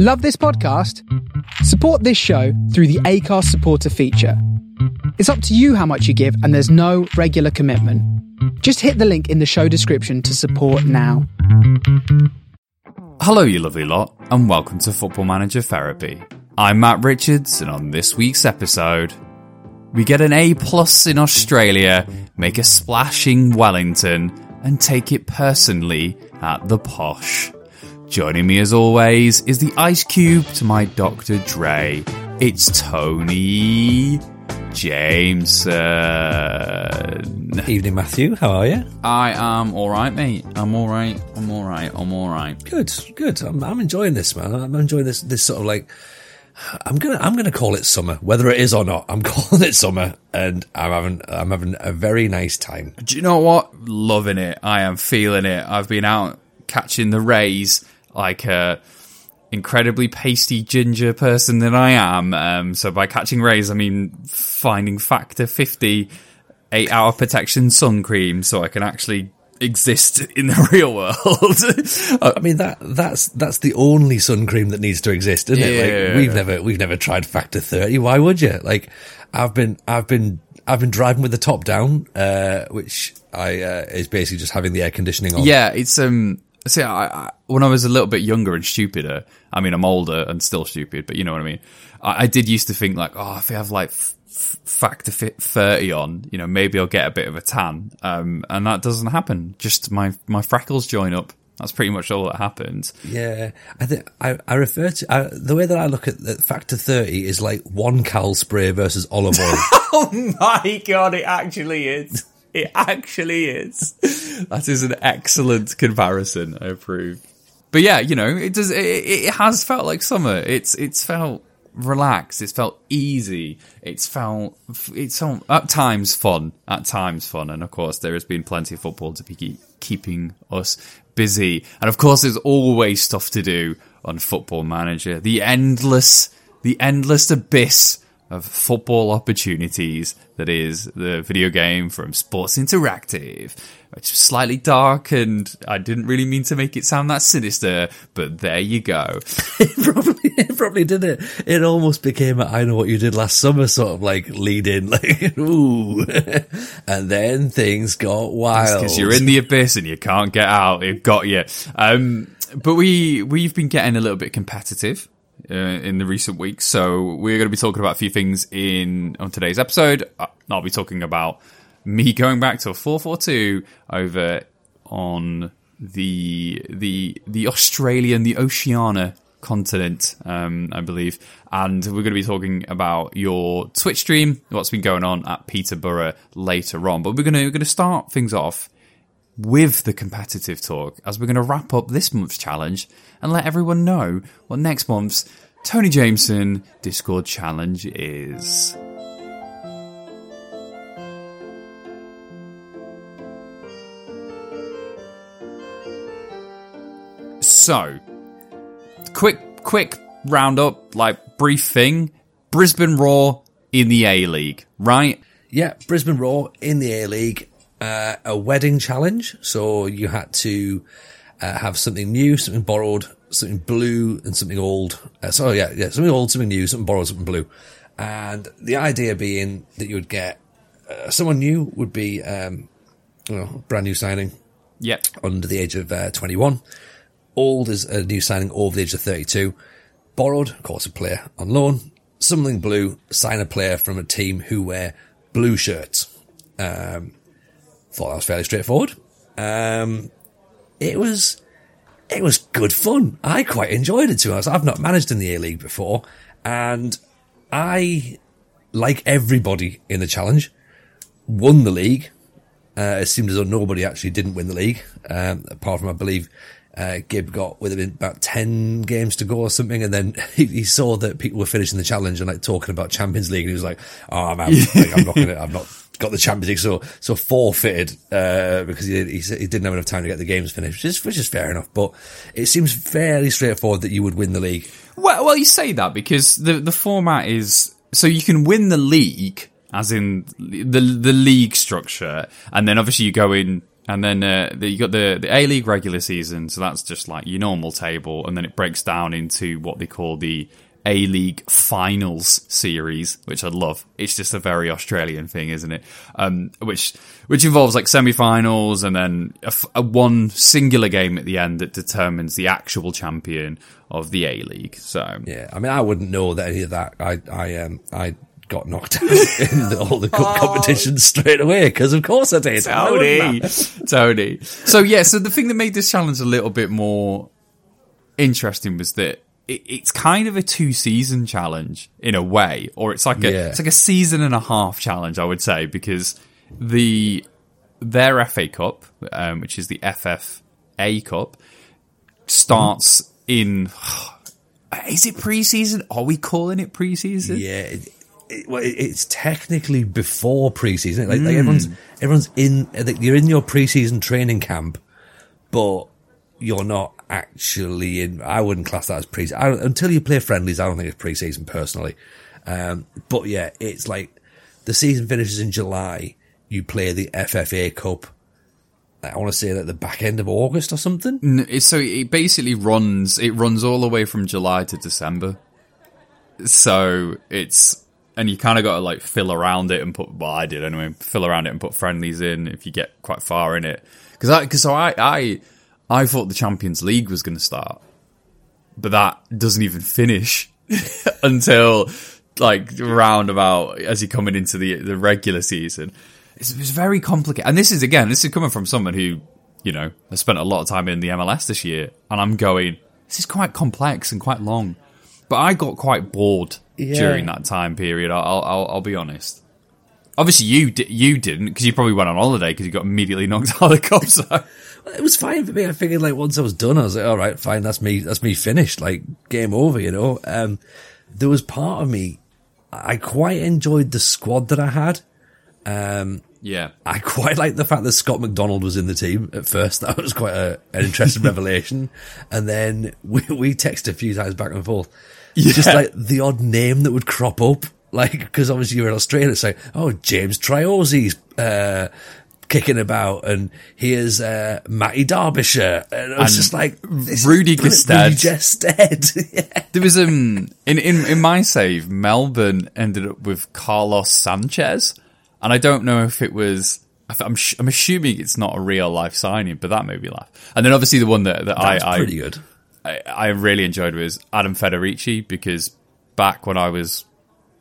Love this podcast? Support this show through the Acast supporter feature. It's up to you how much you give, and there's no regular commitment. Just hit the link in the show description to support now. Hello, you lovely lot, and welcome to Football Manager Therapy. I'm Matt Richards, and on this week's episode, we get an A plus in Australia, make a splash in Wellington, and take it personally at the posh. Joining me as always is the Ice Cube to my Dr. Dre. It's Tony Jameson. Evening, Matthew. How are you? I am alright, mate. I'm alright. I'm alright. I'm alright. Good, good. I'm, I'm enjoying this, man. I'm enjoying this. This sort of like. I'm gonna I'm gonna call it summer, whether it is or not. I'm calling it summer, and I'm having I'm having a very nice time. Do you know what? Loving it. I am feeling it. I've been out catching the rays like a incredibly pasty ginger person than I am. Um, so by catching rays, I mean finding factor 50 eight hour protection sun cream so I can actually exist in the real world. I mean that that's that's the only sun cream that needs to exist, isn't it? Yeah. Like we've never we've never tried factor thirty. Why would you? Like I've been I've been I've been driving with the top down, uh, which I uh, is basically just having the air conditioning on. yeah, it's um. See, I, I, when I was a little bit younger and stupider, I mean, I'm older and still stupid, but you know what I mean. I, I did used to think like, oh, if I have like f- f- factor fit thirty on, you know, maybe I'll get a bit of a tan. Um, and that doesn't happen. Just my my freckles join up. That's pretty much all that happens. Yeah, I think I, I refer to I, the way that I look at the factor thirty is like one cal spray versus olive oil. Oh my god, it actually is. It actually is. That is an excellent comparison. I approve. But yeah, you know, it does. It, it has felt like summer. It's it's felt relaxed. It's felt easy. It's felt it's felt at times fun. At times fun, and of course, there has been plenty of football to be keep, keeping us busy. And of course, there's always stuff to do on Football Manager. The endless, the endless abyss of football opportunities that is the video game from Sports Interactive. Is slightly dark, and I didn't really mean to make it sound that sinister, but there you go. it probably it probably did it. It almost became a I know what you did last summer sort of like lead in, like ooh, and then things got wild. Because you're in the abyss and you can't get out. It got you. Um, but we we've been getting a little bit competitive. Uh, in the recent weeks, so we're going to be talking about a few things in on today's episode. Uh, I'll be talking about me going back to a four four two over on the the the Australian, the Oceania continent, um, I believe. And we're going to be talking about your Twitch stream, what's been going on at Peterborough later on. But we're going to we're going to start things off with the competitive talk as we're going to wrap up this month's challenge and let everyone know what next month's Tony Jameson Discord challenge is. So, quick, quick roundup, like brief thing. Brisbane Roar in the A League, right? Yeah, Brisbane Roar in the A League, uh, a wedding challenge. So you had to uh, have something new, something borrowed, something blue, and something old. Uh, so yeah, yeah, something old, something new, something borrowed, something blue. And the idea being that you would get uh, someone new would be um, you know, brand new signing Yep. under the age of uh, 21. Old is a new signing over the age of 32. Borrowed, of course, a player on loan. Something blue, sign a player from a team who wear blue shirts. Um, thought that was fairly straightforward. Um, it was, it was good fun. I quite enjoyed it too. I've not managed in the A League before and I, like everybody in the challenge, won the league. Uh, it seemed as though nobody actually didn't win the league, um, apart from, I believe, uh, Gib got with him about 10 games to go or something. And then he, he saw that people were finishing the challenge and like talking about Champions League. And he was like, oh man, like, I'm not going to, I've not got the Champions League. So, so forfeited, uh, because he, he, he didn't have enough time to get the games finished, which is, which is fair enough. But it seems fairly straightforward that you would win the league. Well, well, you say that because the the format is so you can win the league, as in the the league structure, and then obviously you go in And then uh, the, you got the, the A League regular season, so that's just like your normal table, and then it breaks down into what they call the A League Finals series, which I love. It's just a very Australian thing, isn't it? Um, which which involves like semi-finals and then a one singular game at the end that determines the actual champion of the A League. So Yeah, I mean, I wouldn't know that any of that. I, I, um, I got knocked out in the, all the cup competitions straight away because, of course, I did. Tony, Tony. So yeah, so the thing that made this challenge a little bit more interesting was that it, it's kind of a two-season challenge in a way, or it's like a Yeah. it's like a season and a half challenge, I would say, because the their FA Cup, um, which is the FFA Cup, starts in. Is it pre-season? Are we calling it pre-season? Yeah, it, well, it's technically before preseason. Like, like everyone's everyone's in. like, You're in your preseason training camp, but you're not actually in. I wouldn't class that as preseason I, until you play friendlies, I don't think it's preseason personally. Um, but yeah, it's like the season finishes in July. You play the FFA Cup. I want to say at the back end of August or something. So it basically runs. It runs all the way from July to December. So it's and you kind of got to like fill around it and put. Well, I did anyway. Fill around it and put friendlies in if you get quite far in it. Because I because so I I I thought the Champions League was going to start, but that doesn't even finish until like round about as you're coming into the the regular season. It's, it's very complicated, and this is again, this is coming from someone who you know has spent a lot of time in the MLS this year, and I'm going, this is quite complex and quite long. But I got quite bored Yeah. during that time period. I'll I'll, I'll be honest. Obviously, you di- you didn't because you probably went on holiday because you got immediately knocked out of the cup. So It was fine for me. I figured like once I was done, I was like, all right, fine, that's me, that's me finished. Like game over, you know. Um, there was part of me, I quite enjoyed the squad that I had. Um, yeah, I quite like the fact that Scott McDonald was in the team at first. That was quite a, an interesting revelation. And then we, we texted a few times back and forth. Yeah. Just like the odd name that would crop up. Like, because obviously you're in Australia, it's like, oh, James Troisi's, uh, kicking about and here's, uh, Matty Derbyshire. And it was And just like, Rudy. Rudy Gestede. yeah. There was um in, in in my save, Melbourne ended up with Carlos Sanchez, and I don't know if it was. I I'm sh- I'm assuming it's not a real life signing, but that made me laugh. And then obviously the one that, that That's I, I good. I, I really enjoyed was Adam Federici because back when I was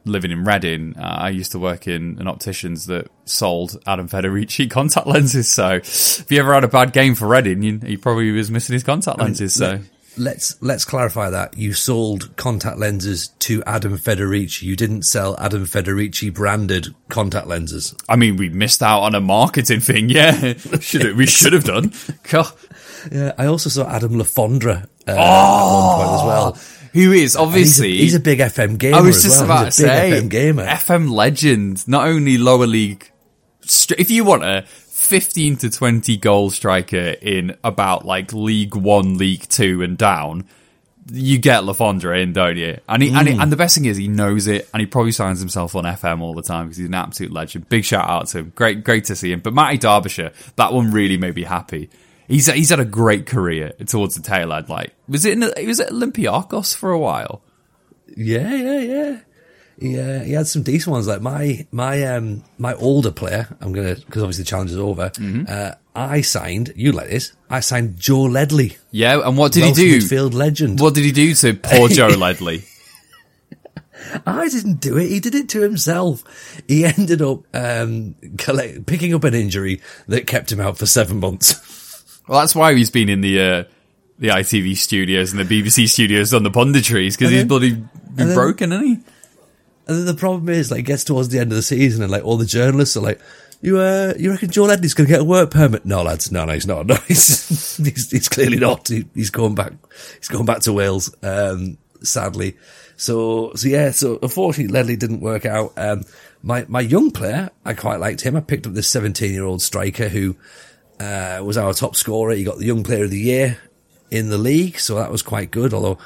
living in Reading, uh, I used to work in an optician's that sold Adam Federici contact lenses. So if you ever had a bad game for Reading, you, he probably was missing his contact lenses. So Let's let's clarify that you sold contact lenses to Adam Federici. You didn't sell Adam Federici branded contact lenses. I mean, we missed out on a marketing thing. Yeah, should we should have done. God. Yeah, I also saw Adam Le Fondre uh, at one point as well. Who is He's a, obviously? he's a big FM gamer. I was as just well. about to he's a big say FM gamer. FM legend. Not only lower league. If you want a 15 to 20 goal striker in about like League One, League Two, and down, you get Le Fondre in, don't you? And he, and, he, mm. and the best thing is he knows it, and he probably signs himself on FM all the time because he's an absolute legend. Big shout out to him. Great, great to see him. But Matty Derbyshire, that one really made me happy. He's he's had a great career towards the tail end. Like was it? In, he was at Olympiacos for a while. Yeah, yeah, yeah. He, uh, he had some decent ones. Like my my um my older player, I'm gonna because obviously the challenge is over. Mm-hmm. Uh, I signed you like this. I signed Joe Ledley, Yeah, and what did Welsh he do? midfield legend. What did he do to poor Joe Ledley? I didn't do it. He did it to himself. He ended up um, collect, picking up an injury that kept him out for seven months. Well, that's why he's been in the uh, the ITV studios and the BBC studios on the punditries because he's bloody broken, isn't he? And then the problem is, like, gets towards the end of the season, and like all the journalists are like, "You, uh, you reckon Joel Ledley's going to get a work permit?" No, lads, no, no, he's not. No, he's he's, he's clearly not. He, he's going back. He's going back to Wales. Um, sadly. So, so yeah. So unfortunately, Ledley didn't work out. Um, my my young player, I quite liked him. I picked up this seventeen year old striker who uh, was our top scorer. He got the Young Player of the Year in the league, so that was quite good. Although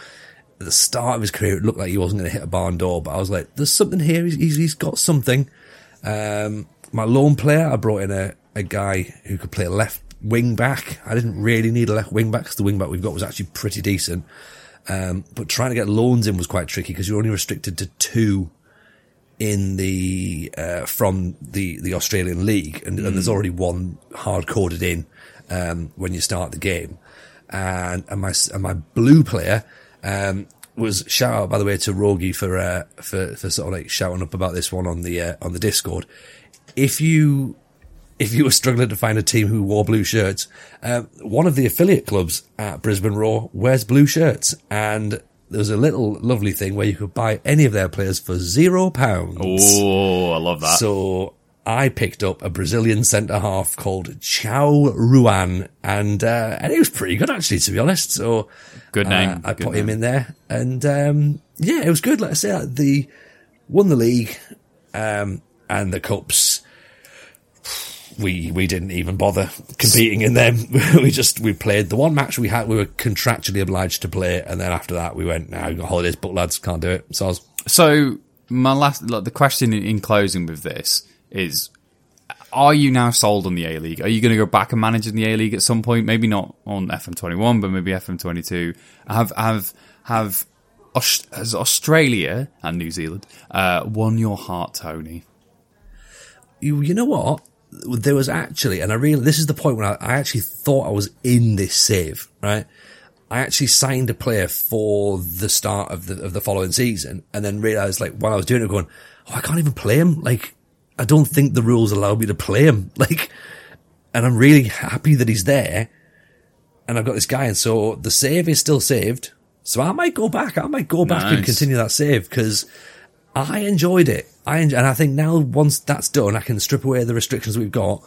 at the start of his career, it looked like he wasn't going to hit a barn door, but I was like, "There's something here. He's he's, he's got something." Um, my lone player, I brought in a, a guy who could play left wing back. I didn't really need a left wing back because the wing back we've got was actually pretty decent. Um, but trying to get loans in was quite tricky because you're only restricted to two in the uh, from the the Australian league, and, and there's already one hard coded in um, when you start the game. And and my and my blue player um, was shout out by the way to Rogi for uh, for for sort of like shouting up about this one on the uh, on the Discord. If you if you were struggling to find a team who wore blue shirts, um, one of the affiliate clubs at Brisbane Roar wears blue shirts, and there was a little lovely thing where you could buy any of their players for zero pounds. Oh, I love that. So I picked up a Brazilian centre half called Chao Ruan, and uh, and he was pretty good actually, to be honest. So Good name. uh, I Good put him in there, and um, yeah, it was good. Like I say, the won the league um, and the cups. We we didn't even bother competing in them. we just we played the one match we had. We were contractually obliged to play, and then after that we went. Now nah, holidays, but lads can't do it. So So my last, like, the question in closing with this is: Are you now sold on the A League? Are you going to go back and manage in the A League at some point? Maybe not on FM twenty one, but maybe FM twenty two. Have have have has Australia and New Zealand uh, won your heart, Tony? you, you know what? There was actually, and I really, this is the point when I, I actually thought I was in this save, right? I actually signed a player for the start of the, of the following season and then realized like while I was doing it going, oh, I can't even play him. Like, I don't think the rules allow me to play him. Like, and I'm really happy that he's there and I've got this guy. And so the save is still saved. So I might go back. I might go back and continue that save because I enjoyed it. I en- and I think now once that's done, I can strip away the restrictions we've got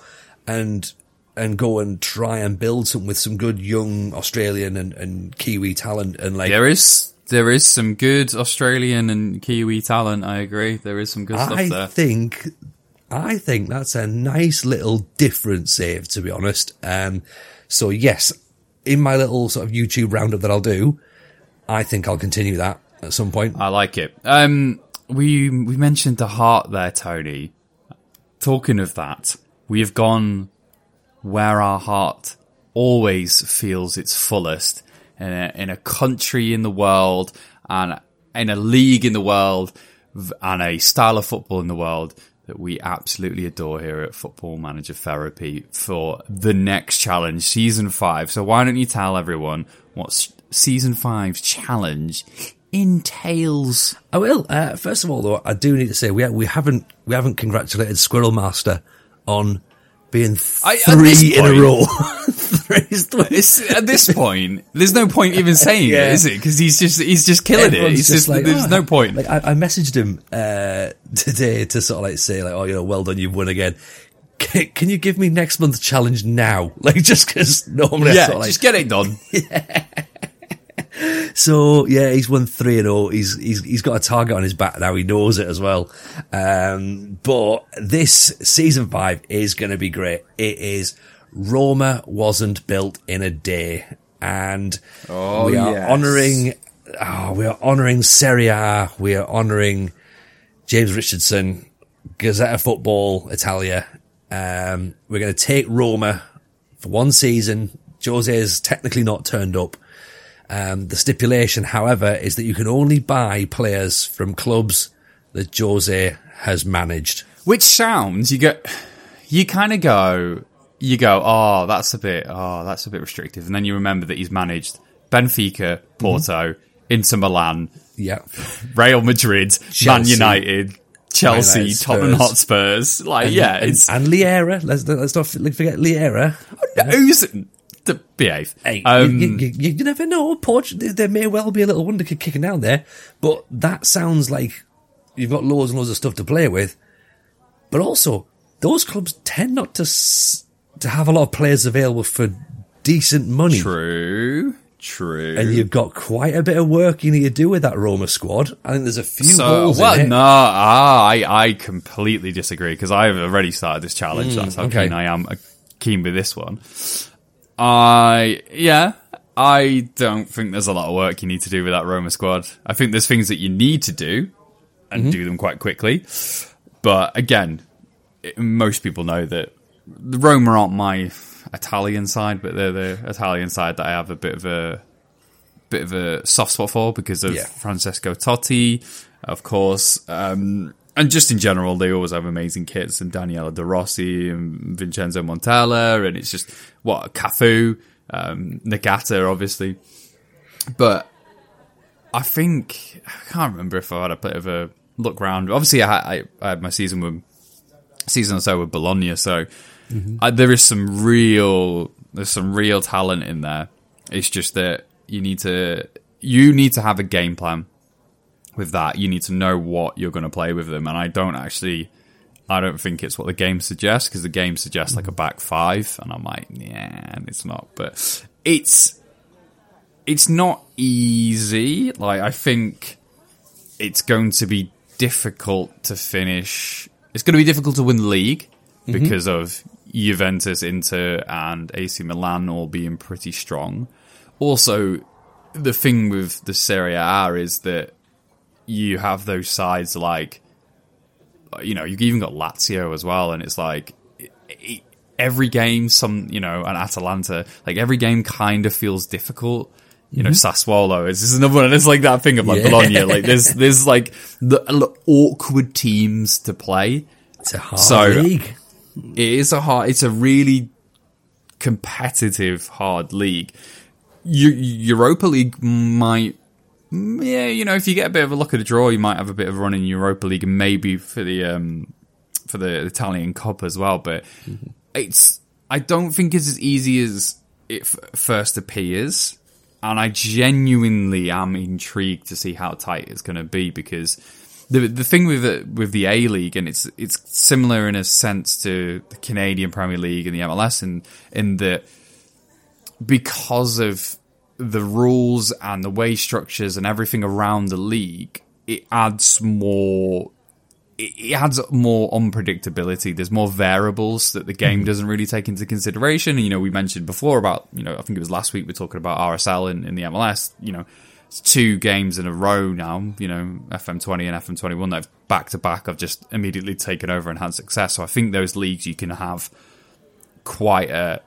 and and go and try and build something with some good young Australian and, and Kiwi talent and like There is there is some good Australian and Kiwi talent. I agree. There is some good stuff there. I think I think that's a nice little different save to be honest. Um so yes, in my little sort of YouTube roundup that I'll do, I think I'll continue that at some point. I like it. Um, we we mentioned the heart there, Tony. Talking of that, we have gone where our heart always feels its fullest in a, in a country in the world and in a league in the world and a style of football in the world that we absolutely adore here at Football Manager Therapy for the next challenge, season five. So why don't you tell everyone what season five's challenge entails? I will. Uh, first of all, though, I do need to say we we haven't we haven't congratulated Squirrel Master on being I- three this in a row. Three is at this point, there's no point even saying Yeah. it, is it? Because he's just he's just killing it. Everyone's It's just, like, there's "Oh, no point. Like I, I messaged him uh, today to sort of like say like, oh, you know, well done, you've won again. Can, can you give me next month's challenge now? Like just because normally I yeah, sort of like just get it done. So yeah, he's won three and all. He's he's he's got a target on his back now. He knows it as well. Um, but this season five is going to be great. It is Roma wasn't built in a day, and Oh, we are yes. honouring. Oh, we are honouring Serie A. We are honouring James Richardson, Gazzetta Football Italia. Um, we're going to take Roma for one season. Jose is technically not turned up. Um, the stipulation, however, is that you can only buy players from clubs that Jose has managed. Which sounds you go, you kind of go, you go, oh, that's a bit, oh, that's a bit restrictive, and then you remember that he's managed Benfica, Porto, Inter Milan, Yeah. Real Madrid, Man United, Chelsea, United, Tottenham Hotspurs. Like, yeah, and, it's and Leiria. Let's, let's not forget Leiria. who's to behave. Hey, Um, you, you, you, you never know. Portu- there- there may well be a little wonder kid kicking down there, but that sounds like you've got loads and loads of stuff to play with. But also, those clubs tend not to s- to have a lot of players available for decent money. True, true. And you've got quite a bit of work you need to do with that Roma squad. I think there's a few so, holes well, in it. no, ah, I, I completely disagree because I've already started this challenge. That's how Mm, okay. keen I am, uh, keen with this one. I, yeah, I don't think there's a lot of work you need to do with that Roma squad. I think there's things that you need to do and Mm-hmm. do them quite quickly. But again, it, most people know that the Roma aren't my Italian side, but they're the Italian side that I have a bit of a bit of a soft spot for because of Yeah. Francesco Totti, of course. Um, and just in general, they always have amazing kits, and Daniele De Rossi and Vincenzo Montella, and it's just what Cafu, um, Nakata, obviously. But I think I can't remember if I had a bit of a look round. Obviously, I, I, I had my season with season or so with Bologna, so uh, there is some real there's some real talent in there. It's just that you need to you need to have a game plan with that. You need to know what you're going to play with them, and I don't actually. I don't think it's what the game suggests because the game suggests like a back five, and I'm like, yeah, it's not. But it's it's not easy. Like I think it's going to be difficult to finish. It's going to be difficult to win the league because of Juventus, Inter, and AC Milan all being pretty strong. Also, the thing with the Serie A is that you have those sides like, you know, you've even got Lazio as well, and it's like every game, some, you know, and Atalanta, like every game kind of feels difficult. You know, mm-hmm. Sassuolo is, is another one, and it's like that thing of like Yeah. Bologna. Like there's there's like the, the awkward teams to play. It's a hard So- league. It is a hard. It's a really competitive, hard league. Eu- Europa League might, yeah, you know, if you get a bit of a look at a draw, you might have a bit of a run in Europa League, and maybe for the um for the Italian Cup as well. But it's, I don't think it's as easy as it f- first appears, and I genuinely am intrigued to see how tight it's going to be because the the thing with the, with the A League, and it's it's similar in a sense to the Canadian Premier League and the MLS, in in that because of the rules and the way structures and everything around the league, it adds more. It adds more unpredictability. There's more variables that the game mm-hmm. doesn't really take into consideration. And, you know, we mentioned before about, you know, I think it was last week we were talking about RSL in, in the MLS. You know, it's two games in a row now, you know, FM20 and FM21 that have back to back have just immediately taken over and had success. So I think those leagues you can have quite a,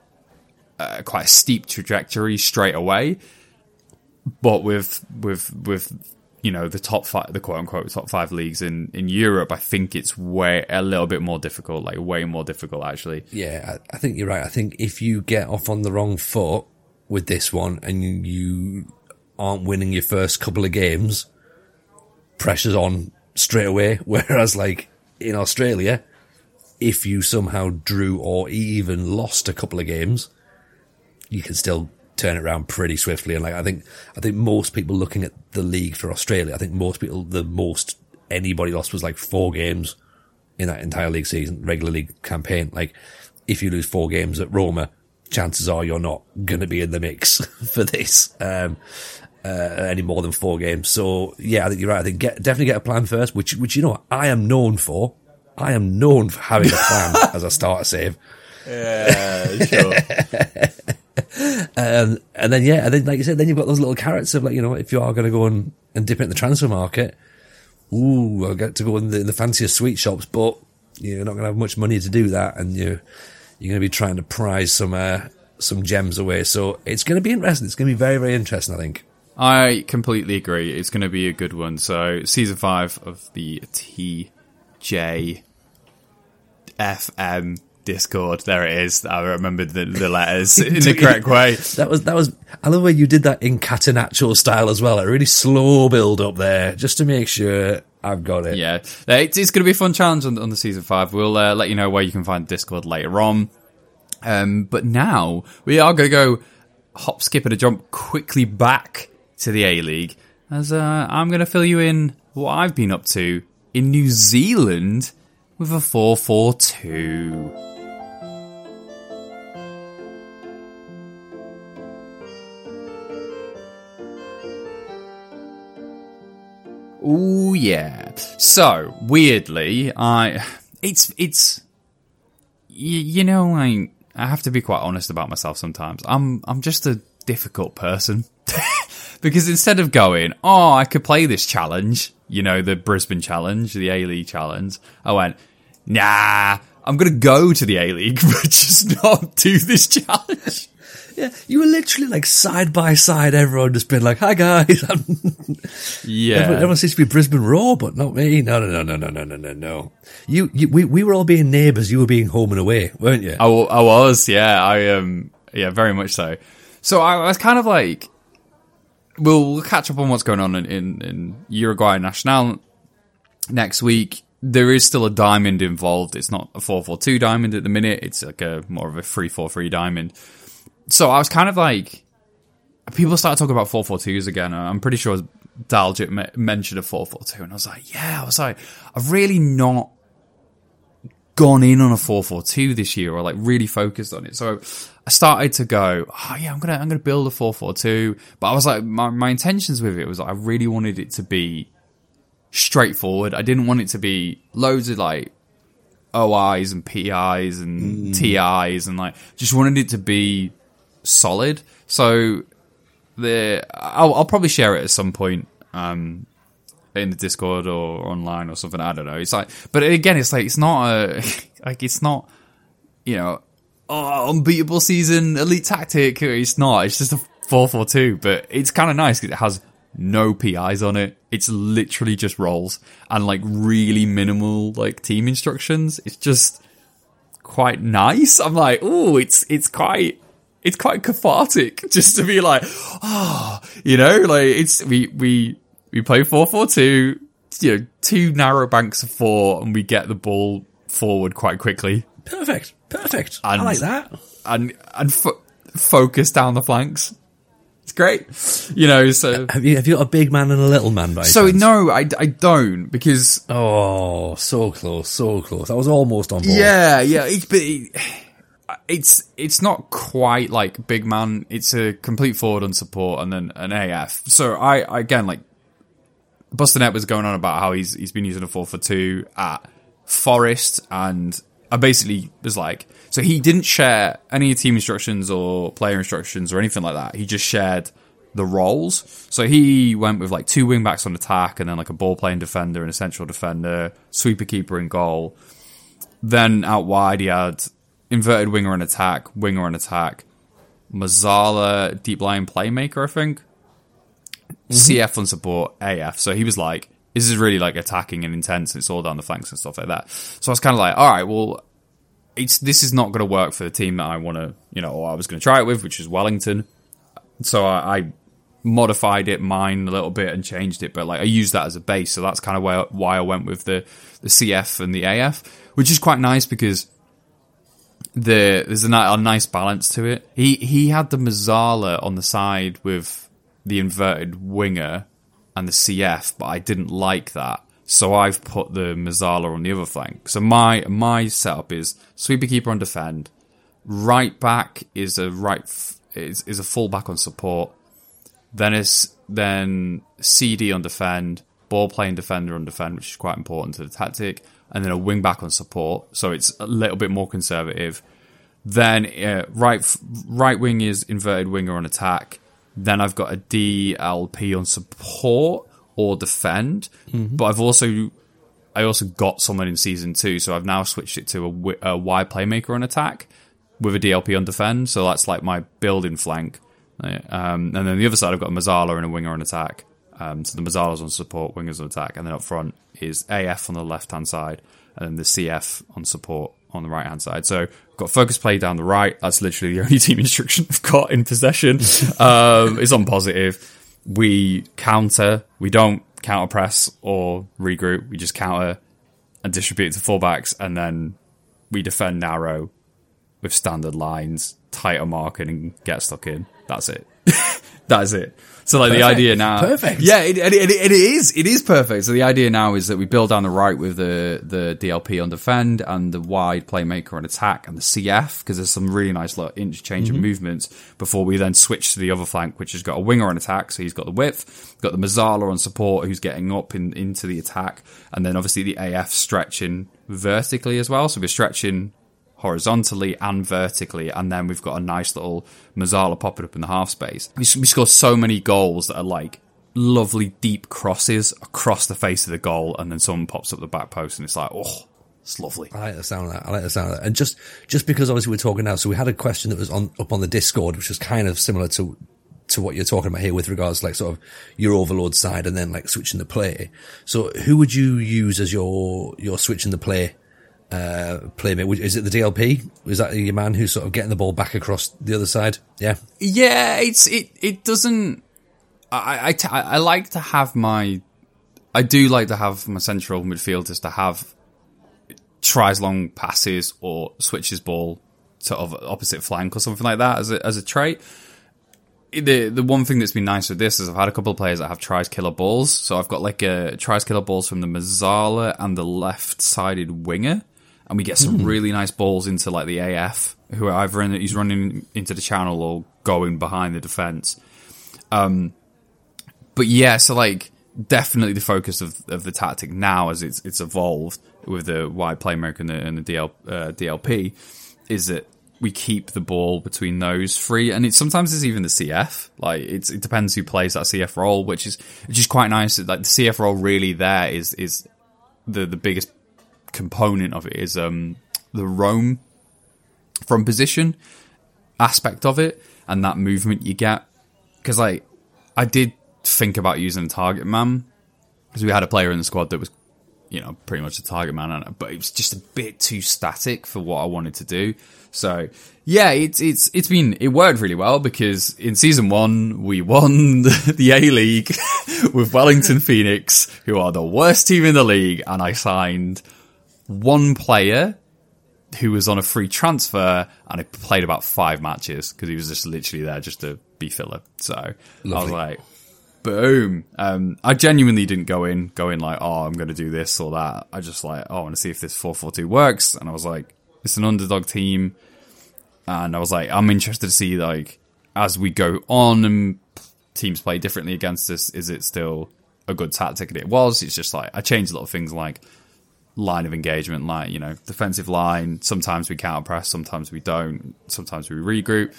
uh, quite a steep trajectory straight away. But with with with you know the top five, the quote unquote top five leagues in in Europe, I think it's way a little bit more difficult, like way more difficult actually. Yeah, I, I think you're right. I think if you get off on the wrong foot with this one and you, you aren't winning your first couple of games, pressure's on straight away. Whereas, like in Australia, if you somehow drew or even lost a couple of games, you can still turn it around pretty swiftly. And like I think, I think most people looking at the league for Australia, I think most people, the most anybody lost was like four games in that entire league season, regular league campaign. Like, if you lose four games at Roma, chances are you're not going to be in the mix for this, um, uh, any more than four games. So yeah, I think you're right. I think get, definitely get a plan first, which, which, you know, I am known for. I am known for having a plan as a starter save. Yeah, sure. Um, and then, yeah, and then, like you said, then you've got those little carrots of like, you know, if you are going to go and, and dip it in the transfer market, ooh, I'll get to go in the, in the fanciest sweet shops, but you're not going to have much money to do that. And you're, you're going to be trying to prize some, uh, some gems away. So it's going to be interesting. It's going to be very, very interesting, I think. I completely agree. It's going to be a good one. So, season five of the TJFM Discord. There it is. I remembered the, the letters in the correct way. That was, that was, I love the way you did that in Catenaccio style as well. A really slow build up there just to make sure I've got it. Yeah, it's, it's going to be a fun challenge on, on the season five. We'll uh, let you know where you can find Discord later on. Um, but now we are going to go hop, skip, and a jump quickly back to the A League as uh, I'm going to fill you in what I've been up to in New Zealand with a 4 4 2. Oh yeah. So weirdly, I it's it's you, you know I I have to be quite honest about myself sometimes. I'm I'm just a difficult person because instead of going, oh, I could play this challenge, you know, the Brisbane challenge, the A League challenge, I went, nah, I'm going to go to the A League, but just not do this challenge. Yeah, you were literally like side by side. Everyone just been like, "Hi guys." Yeah. everyone, everyone seems to be Brisbane Roar, but not me. No, no, no, no, no, no, no, no, no. You, you, we, we were all being neighbours. You were being home and away, weren't you? I, I was, yeah. I um, yeah, very much so. So I was kind of like, we'll, we'll catch up on what's going on in, in, in Uruguay National next week. There is still a diamond involved. It's not a four four two diamond at the minute. It's like a more of a three four three diamond. So I was kind of like, people started talking about four four twos again. Uh, I'm pretty sure Daljit mentioned a four four two, and I was like, yeah. I was like, I've really not gone in on a 442 this year or like really focused on it. So I started to go, oh yeah, I'm to, I'm to build a 442. But I was like, my, my intentions with it was like, I really wanted it to be straightforward. I didn't want it to be loads of like OIs and PIs and TIs and like, just wanted it to be solid. So the, I'll, I'll probably share it at some point. Um, in the Discord or online or something. I don't know. It's like, but again, it's like it's not a like it's not you know oh, unbeatable season elite tactic. It's not. It's just a four four two. But it's kind of nice because it has no PIs on it. It's literally just roles and like really minimal like team instructions. It's just quite nice. I'm like, oh, it's it's quite it's quite cathartic just to be like, oh, you know, like it's we we we play four four two, you know, two narrow banks of four, and we get the ball forward quite quickly Perfect, perfect. And- I like that. and and fo- focus down the flanks. It's great, you know. So uh, Have you have you got a big man and a little man by so chance? no, I, I don't because Oh, so close, so close. I was almost on board. Yeah, yeah. It, but it, it's it's not quite like big man. It's a complete forward on support and then an AF. So I, again like Bustanet was going on about how he's he's been using a four for two at Forest, and I basically was like, so he didn't share any team instructions or player instructions or anything like that. He just shared the roles. So he went with like two wing backs on attack and then like a ball playing defender and a central defender, sweeper keeper in goal. Then out wide he had inverted winger on attack, winger on attack, Mezzala deep lying playmaker, I think. Mm-hmm. CF on support, AF. So he was like, this is really like attacking and intense. and It's all down the flanks and stuff like that. So I was kind of like, all right, well, it's this is not going to work for the team that I want to, you know, or I was going to try it with, which is Wellington. So I, I modified it, mine a little bit, and changed it. But like I used that as a base, so that's kind of why I went with the the CF and the AF, which is quite nice because the there's a, a nice balance to it. He he had the Mezzala on the side with the inverted winger and the CF, but I didn't like that. So I've put the Mezzala on the other flank. So my my setup is sweeper keeper on defend, right back is a right f- is is a full back on support, then is then CD on defend, ball playing defender on defend, which is quite important to the tactic, and then a wing back on support. So it's a little bit more conservative. Then uh, right right wing is inverted winger on attack. Then I've got a DLP on support or defend, but I've also I also got someone in season two, so I've now switched it to a, wi- playmaker on attack with a DLP on defend. So that's like my building flank. Uh, Um, and then the other side, I've got a Mezzala and a winger on attack. Um, so the Mezzala's on support, wingers on attack, and then up front is AF on the left hand side, and then the CF on support on the right hand side. So got focus play down the right. That's literally the only team instruction I've got in possession. um, it's on positive. We counter. We don't counter press or regroup. We just counter and distribute to fullbacks, and then we defend narrow with standard lines, tighter marking, and get stuck in. That's it. that is it. So like the idea now, Perfect. Yeah, it, it, it, it is. It is perfect. So the idea now is that we build down the right with the the DLP on defend and the wide playmaker on attack and the CF because there's some really nice little interchange of mm-hmm. movements before we then switch to the other flank, which has got a winger on attack, so he's got the width, got the Mezzala on support who's getting up in, into the attack, and then obviously the AF stretching vertically as well. So we're stretching horizontally and vertically, and then we've got a nice little Mezzala popping up in the half space. We, we score so many goals that are like lovely deep crosses across the face of the goal, and then someone pops up the back post, and it's like, oh, It's lovely. I like the sound of that. I like the sound of that. And just, just because obviously we're talking now, so we had a question that was on, up on the Discord, which was kind of similar to, to what you're talking about here with regards to like sort of your overload side and then like switching the play. So who would you use as your, your switching the play, uh, playmate? Is it the DLP? Is that your man who's sort of getting the ball back across the other side? Yeah. Yeah, it's, it, it doesn't, I, I, t- I like to have my, I do like to have my central midfielders to have tries long passes or switches ball to opposite flank or something like that as a, as a trait the the one thing that's been nice with this is I've had a couple of players that have tries killer balls. So I've got like a tries killer balls from the Mezzala and the left sided winger, and we get some mm. really nice balls into like the AF, who are either in, he's running into the channel or going behind the defense. Um, but yeah, so like definitely the focus of, of the tactic now as it's it's evolved with the wide playmaker and the, and the DL, uh, DLP is that we keep the ball between those three, and it sometimes it's even the CF. Like it's it depends who plays that CF role, which is which is quite nice. Like the CF role really there is is the the biggest component of it is um the roam from position aspect of it and that movement you get because like I did think about using a target man because we had a player in the squad that was you know pretty much a target man, but it was just a bit too static for what I wanted to do. So yeah, it's it's it's been it worked really well because in season one we won the, the A League with Wellington Phoenix, who are the worst team in the league, and I signed one player who was on a free transfer and I played about five matches because he was just literally there just to be filler. So Lovely. I was like, boom. Um, I genuinely didn't go in, going like, oh, I'm going to do this or that. I just like, oh, I want to see if this 442 works. And I was like, it's an underdog team, and I was like, I'm interested to see like as we go on and teams play differently against us. Is it still a good tactic? And it was. It's just like I changed a lot of things like line of engagement, like you know, defensive line. Sometimes we counter press, sometimes we don't. Sometimes we regroup.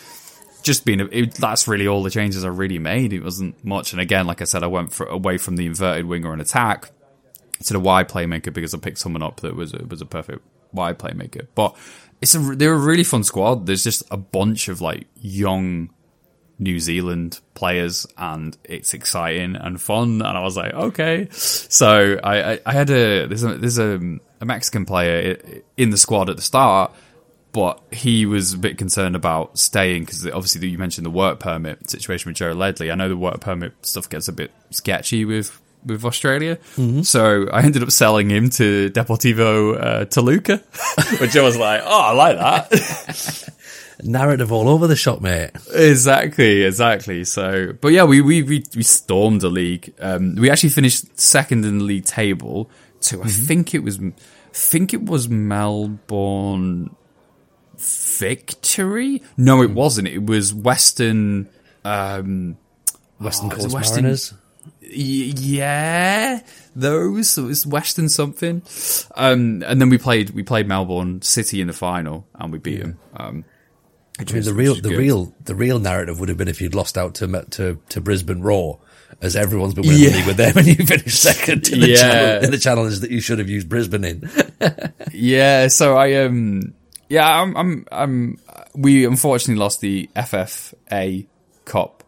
Just being, it, that's really all the changes I really made. It wasn't much. And again, like I said, I went for, away from the inverted winger and attack to the wide playmaker because I picked someone up that was a, was a perfect wide playmaker. But it's a they're a really fun squad. There's just a bunch of like young New Zealand players, and it's exciting and fun. And I was like, okay. So I I, I had a there's a there's a, a Mexican player in the squad at the start. But he was a bit concerned about staying because obviously you mentioned the work permit situation with Joe Ledley. I know the work permit stuff gets a bit sketchy with with Australia. Mm-hmm. So I ended up selling him to Deportivo uh, Toluca, which I was like, oh, I like that. Narrative all over the shop, mate. Exactly, exactly. So, but yeah, we we we, we stormed the league. Um, we actually finished second in the league table. To mm-hmm. I think it was, I think it was Melbourne victory. No, it wasn't. It was Western. Um, Western oh, Coast Western, Mariners yeah, those it was Western something. Um, and then we played we played Melbourne City in the final and we beat yeah. them. Um, I mean, the real the good. real the real narrative would have been if you'd lost out to to to Brisbane Roar, as everyone's been winning yeah. the league with them, and you finished second in the, yeah. challenge, in the challenge Is that you should have used Brisbane in. yeah, so I um yeah I'm I'm I'm we unfortunately lost the FFA Cup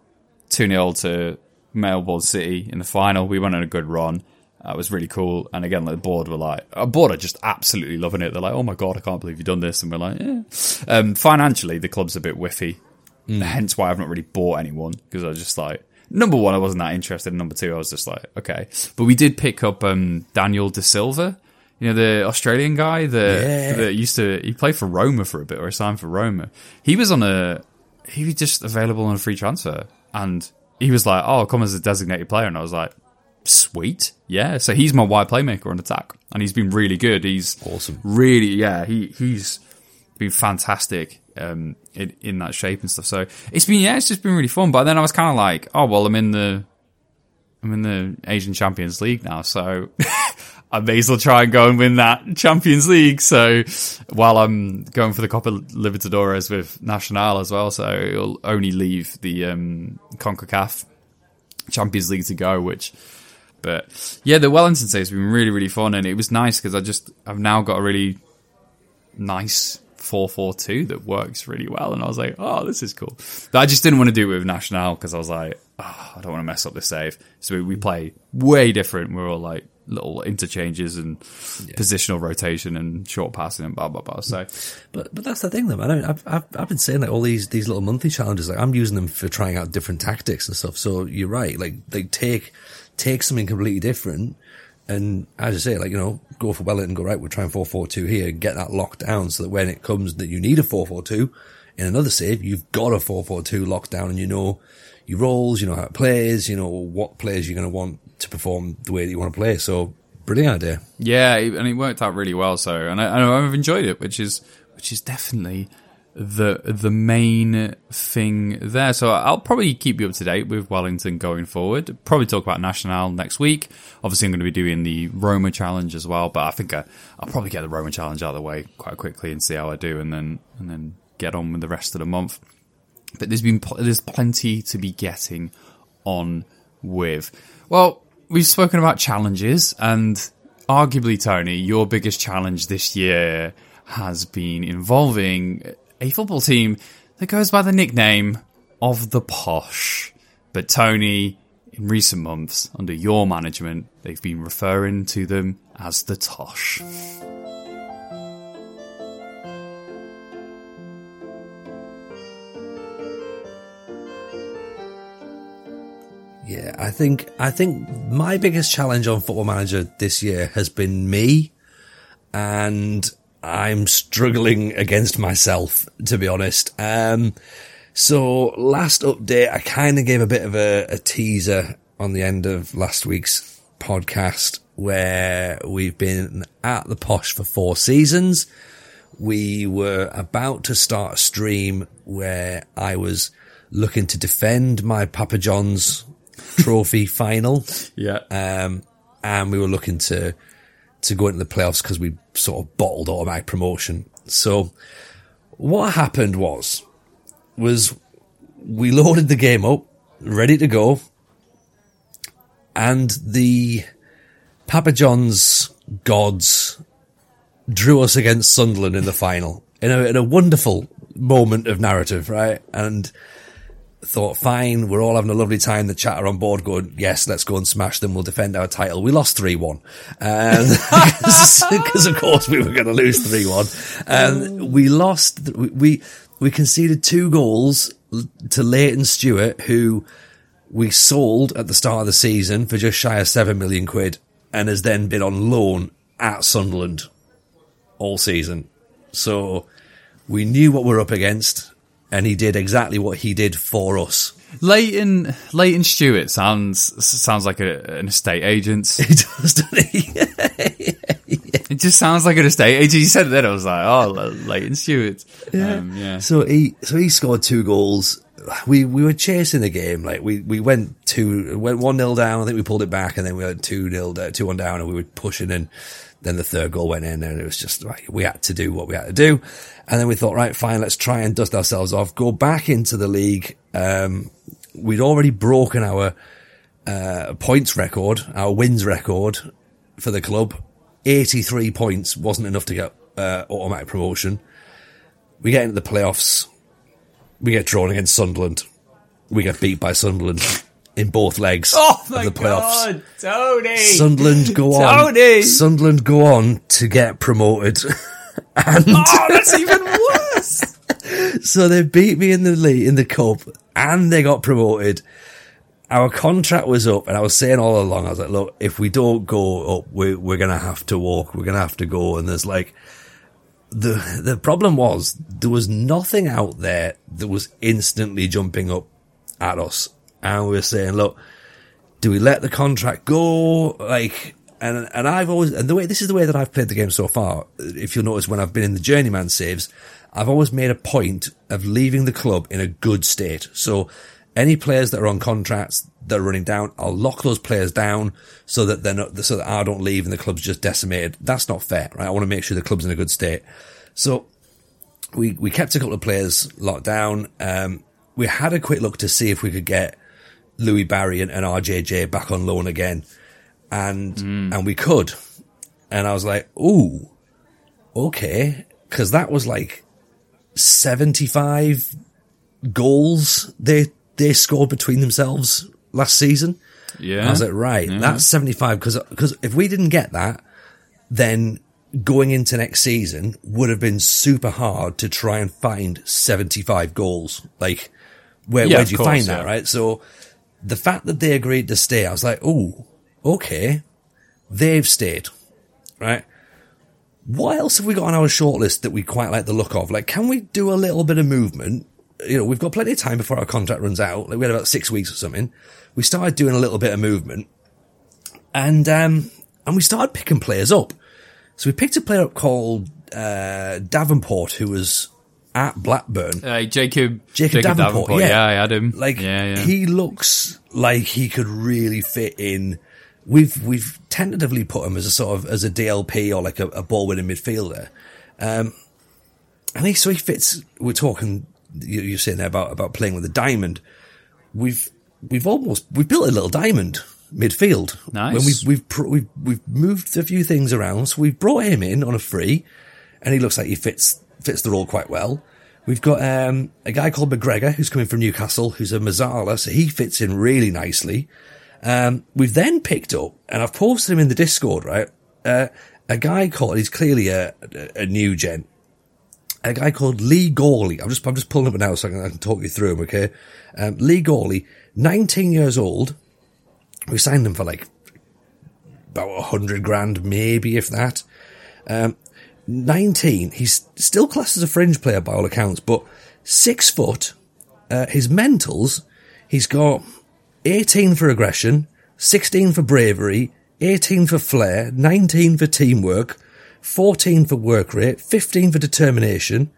two 0 to Melbourne City in the final. We went on a good run. Uh, it was really cool. And again, like the board were like, a board are just absolutely loving it. They're like, oh my God, I can't believe you've done this. And we're like, yeah. Um, financially, the club's a bit whiffy. Mm. Hence why I've not really bought anyone because I was just like, number one, I wasn't that interested. number two, I was just like, okay. But we did pick up um, Daniel De Silva, you know, the Australian guy that, yeah. that used to, he played for Roma for a bit or he signed for Roma. He was on a, he was just available on a free transfer. And he was like, "Oh, I'll come as a designated player," and I was like, "Sweet, yeah." So he's my wide playmaker on attack, and he's been really good. He's awesome, really, yeah. He he's been fantastic um, in in that shape and stuff. So it's been yeah, it's just been really fun. But then I was kind of like, oh well, I'm in the I'm in the Asian Champions League now, so I may as well try and go and win that Champions League. So while I'm going for the Copa Libertadores with Nacional as well, so it'll only leave the um, CONCACAF Champions League to go, which But yeah, the Wellington save has been really, really fun, and it was nice because I just I've now got a really nice four four two that works really well, and I was like, oh, this is cool. But I just didn't want to do it with National because I was like, oh, I don't want to mess up the save. So we, we play way different. We're all like little interchanges and yeah. positional rotation and short passing and blah blah blah. So, but but that's the thing though, man. I've I've, I've been saying like all these these little monthly challenges. Like I'm using them for trying out different tactics and stuff. So you're right. Like they take take something completely different. And as I say, like, you know, go for Wellington, go right, we're trying 4-4-2 here, get that locked down so that when it comes that you need a 4-4-2 in another save, you've got a 4-4-2 locked down and you know your roles, you know how it plays, you know what players you're going to want to perform the way that you want to play. So brilliant idea. Yeah, and it worked out really well. So, and I, I've enjoyed it, which is which is definitely the the main thing there. So I'll probably keep you up to date with Wellington going forward. Probably talk about National next week. Obviously, I'm going to be doing the Roma Challenge as well. But I think uh, I, will probably get the Roma Challenge out of the way quite quickly and see how I do, and then and then get on with the rest of the month. But there's been there's plenty to be getting on with. Well, we've spoken about challenges, and arguably, Tony, your biggest challenge this year has been involving a football team that goes by the nickname of the Posh. But Tony, in recent months, under your management, they've been referring to them as the Tosh. Yeah, I think I think my biggest challenge on Football Manager this year has been me, and I'm struggling against myself to be honest. Um, so last update, I kind of gave a bit of a, a teaser on the end of last week's podcast where we've been at the posh for four seasons. We were about to start a stream where I was looking to defend my Papa John's trophy final. Yeah. Um, and we were looking to, to go into the playoffs because we sort of bottled automatic promotion. So what happened was, was we loaded the game up, ready to go, and the Papa John's gods drew us against Sunderland in the final in a, in a wonderful moment of narrative, right? And thought, fine, we're all having a lovely time. The chatter on board going, yes, let's go and smash them. We'll defend our title. We lost 3-1. Because um, of course we were going to lose 3-1. And um, we lost, we, we conceded two goals to Leighton Stewart, who we sold at the start of the season for just shy of 7 million quid and has then been on loan at Sunderland all season. So we knew what we're up against and he did exactly what he did for us. Leighton Leighton Stewart sounds sounds like a, an estate agent. He does, doesn't he? It just sounds like an estate agent. He said that I was like, oh, Leighton Stewart. Yeah. Um, yeah. So he so he scored two goals. We we were chasing the game. Like we, we went two went one nil down. I think we pulled it back, and then we went two nil two one down, and we were pushing and then the third goal went in and it was just like, we had to do what we had to do. And then we thought, right, fine, let's try and dust ourselves off, go back into the league. Um, we'd already broken our, uh, points record, our wins record for the club. 83 points wasn't enough to get, uh, automatic promotion. We get into the playoffs. We get drawn against Sunderland. We get beat by Sunderland in both legs oh of the playoffs. God, Tony! Sunderland go on. Tony! Sunderland go on to get promoted. and oh, that's even worse. so they beat me in the league, in the cup, and they got promoted. Our contract was up, and I was saying all along, I was like, look, if we don't go up, we're, we're gonna have to walk, we're gonna have to go, and there's like, the, the problem was, there was nothing out there that was instantly jumping up at us and we are saying, look, do we let the contract go? Like, and and I've always and the way this is the way that I've played the game so far. If you'll notice, when I've been in the journeyman saves, I've always made a point of leaving the club in a good state. So any players that are on contracts that are running down, I'll lock those players down so that they're not so that I don't leave and the club's just decimated. That's not fair, right? I want to make sure the club's in a good state. So we we kept a couple of players locked down. Um, we had a quick look to see if we could get Louie Barry and, and RJJ back on loan again. and and we could, and I was like, ooh, okay, because that was like seventy five goals they they scored between themselves last season. Yeah. And I was like, right, that's 75. Cause, cause if we didn't get that, then going into next season would have been super hard to try and find 75 goals. Like, where, Yeah, where do you course, find yeah. that, right? So the fact that they agreed to stay, I was like, oh, okay. They've stayed, right? What else have we got on our shortlist that we quite like the look of? Like, can we do a little bit of movement? You know, we've got plenty of time before our contract runs out. Like, we had about six weeks or something. We started doing a little bit of movement and, um, and we started picking players up. So we picked a player up called, uh, Davenport who was at Blackburn. Uh, Jacob, Jacob Davenport, yeah. yeah. I had him. Like yeah, yeah. he looks like he could really fit in. We've we've tentatively put him as a sort of as a DLP or like a, a ball winning midfielder, um, and he so he fits. We're talking. You, you're saying there about about playing with a diamond. We've we've almost we've built a little diamond midfield. Nice. When we've we've pr- we've we've moved a few things around, so we've brought him in on a free, and he looks like he fits fits the role quite well. We've got um, a guy called McGregor who's coming from Newcastle, who's a Mezzala, so he fits in really nicely. Um, we've then picked up, and I've posted him in the Discord, right? Uh, a guy called, he's clearly a, a, a new gent. A guy called Lee Gawley. I'm just, I'm just pulling up now so I can, I can talk you through him, okay? Um, Lee Gawley, 19 years old. We signed him for like about a hundred grand, maybe if that. Um, 19. He's still classed as a fringe player by all accounts, but six foot. Uh, his mentals, he's got 18 for aggression, 16 for bravery, 18 for flair, 19 for teamwork, 14 for work rate, 15 for determination,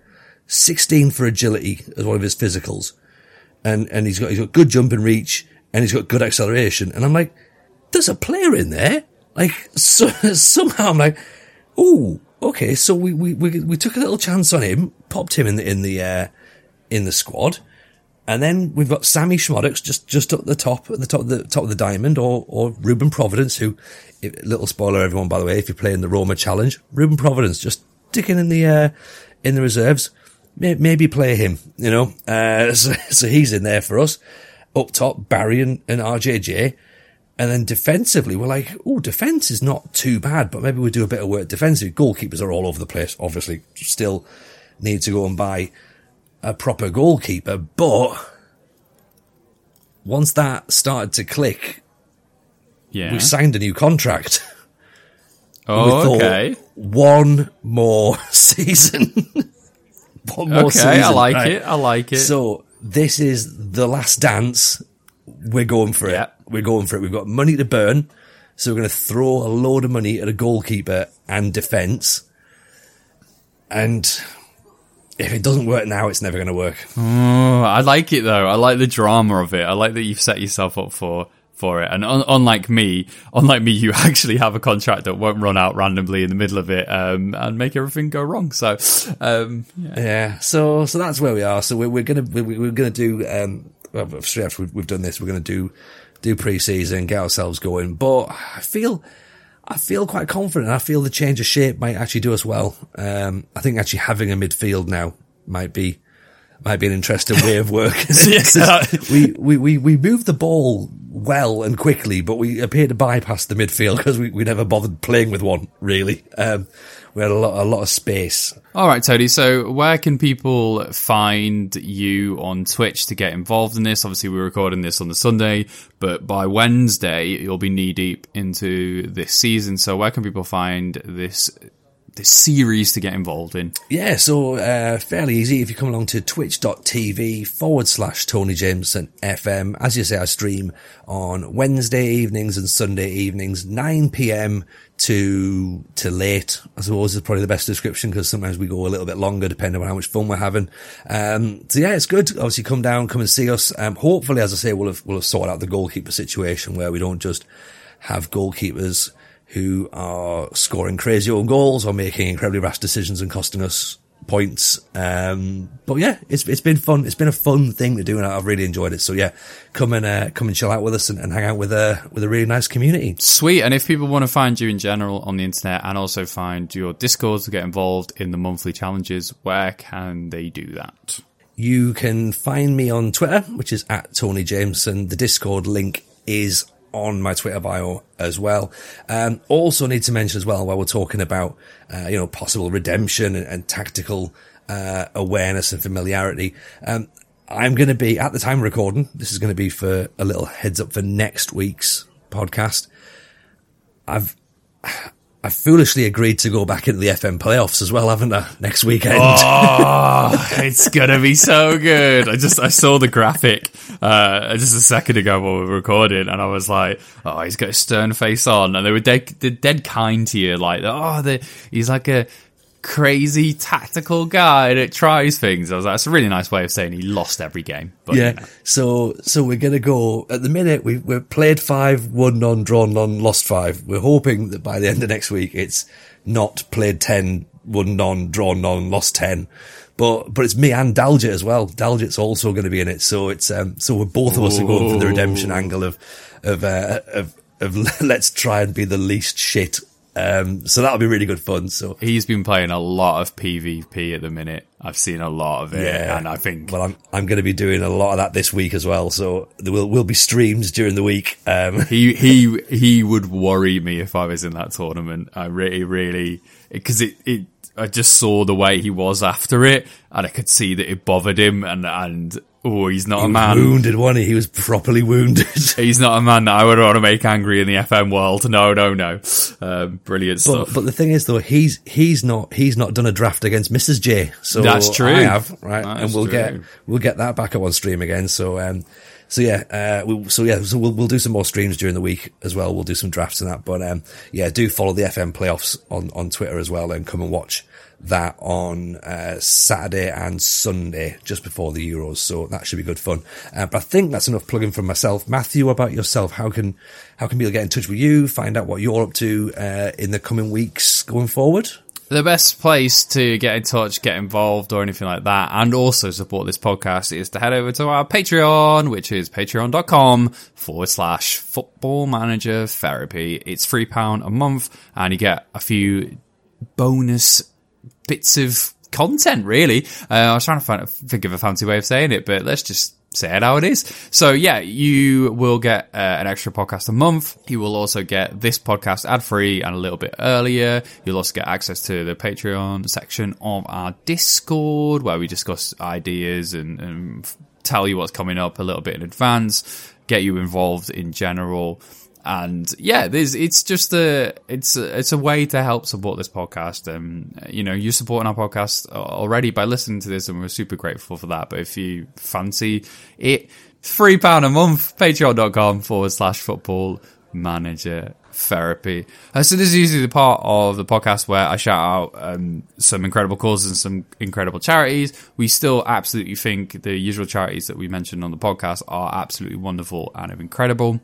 16 for agility as one of his physicals. And, and he's got, he's got good jump and reach and he's got good acceleration. And I'm like, there's a player in there. Like, so, somehow I'm like, ooh, okay. So we, we, we, we took a little chance on him, popped him in the, in the, uh, in the squad. And then we've got Sammie Szmodics just, just at the top, at the top of the top of the diamond, or, or Ruben Providence, who, little spoiler everyone, by the way, if you're playing the Roma challenge, Ruben Providence just sticking in the, uh, in the reserves. Maybe play him, you know, uh, so, so he's in there for us. Up top, Barry and, and RJJ. And then defensively, we're like, oh, defense is not too bad, but maybe we do a bit of work defensively. Goalkeepers are all over the place, obviously. Still need to go and buy a proper goalkeeper, but once that started to click, yeah. we signed a new contract. oh, thought, okay. One more season. one more Okay, season. I like right? it. I like it. So this is the last dance. We're going for it. We're going for it. We've got money to burn. So we're going to throw a load of money at a goalkeeper and defence. And if it doesn't work now, it's never going to work. Oh, I like it though. I like the drama of it. I like that you've set yourself up for for it. And un- unlike me, unlike me, you actually have a contract that won't run out randomly in the middle of it um, and make everything go wrong. So, um, yeah. Yeah. So so that's where we are. So we're, we're gonna we're, we're gonna do um well, straight after we've, we've done this, we're gonna do do pre-season, get ourselves going. But I feel I feel quite confident. I feel the change of shape might actually do us well. Um, I think actually having a midfield now might be might be an interesting way of working. Yeah. we, we, we, we moved the ball well and quickly, but we appear to bypass the midfield because we, we never bothered playing with one, really. Um, we had a lot, a lot of space. All right, Tony. So, where can people find you on Twitch to get involved in this? Obviously, we're recording this on the Sunday, but by Wednesday, you'll be knee deep into this season. So, where can people find this this series to get involved in? Yeah, so uh, fairly easy if you come along to twitch.tv forward slash Tony Jameson FM. As you say, I stream on Wednesday evenings and Sunday evenings, 9 p.m. to to late. I suppose is probably the best description because sometimes we go a little bit longer depending on how much fun we're having. Um, so yeah, it's good. Obviously, come down, come and see us. Um, hopefully, as I say, we'll have we'll have sorted out the goalkeeper situation where we don't just have goalkeepers who are scoring crazy own goals or making incredibly rash decisions and costing us points. Um, but yeah, it's it's been fun. It's been a fun thing to do, and I've really enjoyed it. So yeah, come and uh, come and chill out with us and, and hang out with a with a really nice community. Sweet. And if people want to find you in general on the internet and also find your Discord to get involved in the monthly challenges, where can they do that? You can find me on Twitter, which is at Tony Jameson. The Discord link is on my Twitter bio as well. Um, also need to mention as well while we're talking about, uh, you know, possible redemption and, and tactical, uh, awareness and familiarity. Um, I'm going to be at the time recording. This is going to be for a little heads up for next week's podcast. I've, I foolishly agreed to go back into the FM playoffs as well, haven't I? Next weekend. Oh, it's gonna be so good. I just I saw the graphic uh, just a second ago while we were recording, and I was like, oh, he's got a stern face on, and they were dead, dead kind to you, like, oh, he's like a crazy tactical guy that tries things. I was like, that's a really nice way of saying he lost every game. But, yeah. You know. So, so we're going to go at the minute. We, we've played five, won none, drawn none, lost five. We're hoping that by the end of next week, it's not played 10, won none, drawn none, lost 10. But, but it's me and Daljit as well. Daljit's also going to be in it. So it's, um, so we're both of us are going for the redemption angle of, of, uh, of, of let's try and be the least shit um, so that'll be really good fun. So he's been playing a lot of PvP at the minute. I've seen a lot of it, yeah. and I think well, I'm I'm going to be doing a lot of that this week as well. So there will will be streams during the week. Um. he he he would worry me if I was in that tournament. I really really because it it I just saw the way he was after it, and I could see that it bothered him, and and Oh, he's not he a man. Wounded, one. He? he was properly wounded. he's not a man that I would want to make angry in the FM world. No, no, no. Um, brilliant but, stuff. But the thing is, though, he's he's not he's not done a draft against Mrs. J. So that's true. I have right, that's and we'll true. get we'll get that back up on stream again. So um, so yeah, uh, we, so yeah, so we'll we'll do some more streams during the week as well. We'll do some drafts and that. But um, yeah, do follow the FM playoffs on on Twitter as well, and come and watch that on uh, Saturday and Sunday just before the Euros. So that should be good fun. Uh, but I think that's enough plugging from myself. Matthew, about yourself? How can how can people get in touch with you? Find out what you're up to uh, in the coming weeks going forward. The best place to get in touch, get involved, or anything like that, and also support this podcast is to head over to our Patreon, which is patreon.com forward slash football manager therapy. It's £3 a month, and you get a few bonus bits of content, really. Uh, I was trying to find, think of a fancy way of saying it, but let's just say it how it is. So yeah, you will get uh, an extra podcast a month. You will also get this podcast ad free and a little bit earlier. You'll also get access to the Patreon section of our Discord where we discuss ideas and, and tell you what's coming up a little bit in advance, get you involved in general and yeah, it's just a it's a, it's a way to help support this podcast. And um, you know, you're supporting our podcast already by listening to this, and we're super grateful for that. But if you fancy it, three pound a month, patreon.com forward slash football manager therapy. Uh, so this is usually the part of the podcast where I shout out um, some incredible causes and some incredible charities. We still absolutely think the usual charities that we mentioned on the podcast are absolutely wonderful and incredible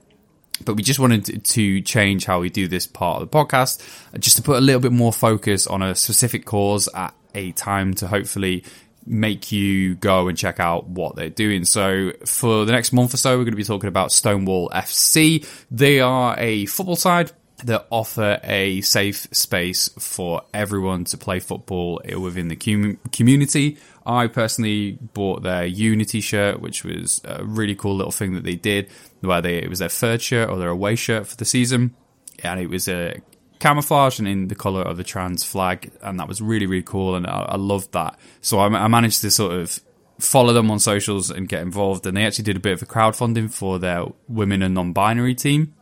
but we just wanted to change how we do this part of the podcast, just to put a little bit more focus on a specific cause at a time to hopefully make you go and check out what they're doing. So for the next month or so, we're going to be talking about Stonewall FC. They are a football side that offer a safe space for everyone to play football within the community. I personally bought their Unity shirt, which was a really cool little thing that they did, where they it was their third shirt or their away shirt for the season, and it was a camouflage and in the color of the trans flag, and that was really really cool, and I, I loved that. So I, I managed to sort of follow them on socials and get involved, and they actually did a bit of a crowdfunding for their women and non-binary team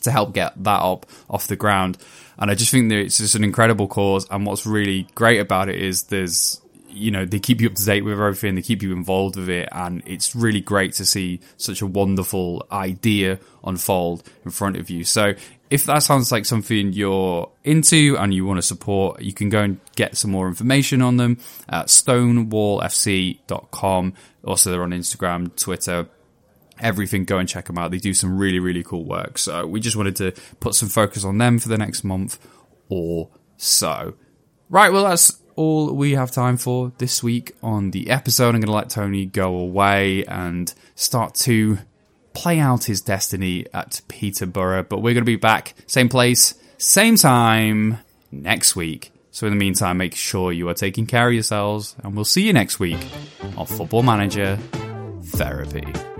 to help get that up off the ground. And I just think that it's just an incredible cause. And what's really great about it is there's, you know, they keep you up to date with everything, they keep you involved with it. And it's really great to see such a wonderful idea unfold in front of you. So if that sounds like something you're into and you want to support, you can go and get some more information on them at stonewallfc.com. Also, they're on Instagram, Twitter, everything, go and check them out. They do some really, really cool work. So we just wanted to put some focus on them for the next month or so. Right, well, that's all we have time for this week on the episode. I'm going to let Tony go away and start to play out his destiny at Peterborough. But we're going to be back, same place, same time next week. So in the meantime, make sure you are taking care of yourselves, and we'll see you next week on Football Manager Therapy.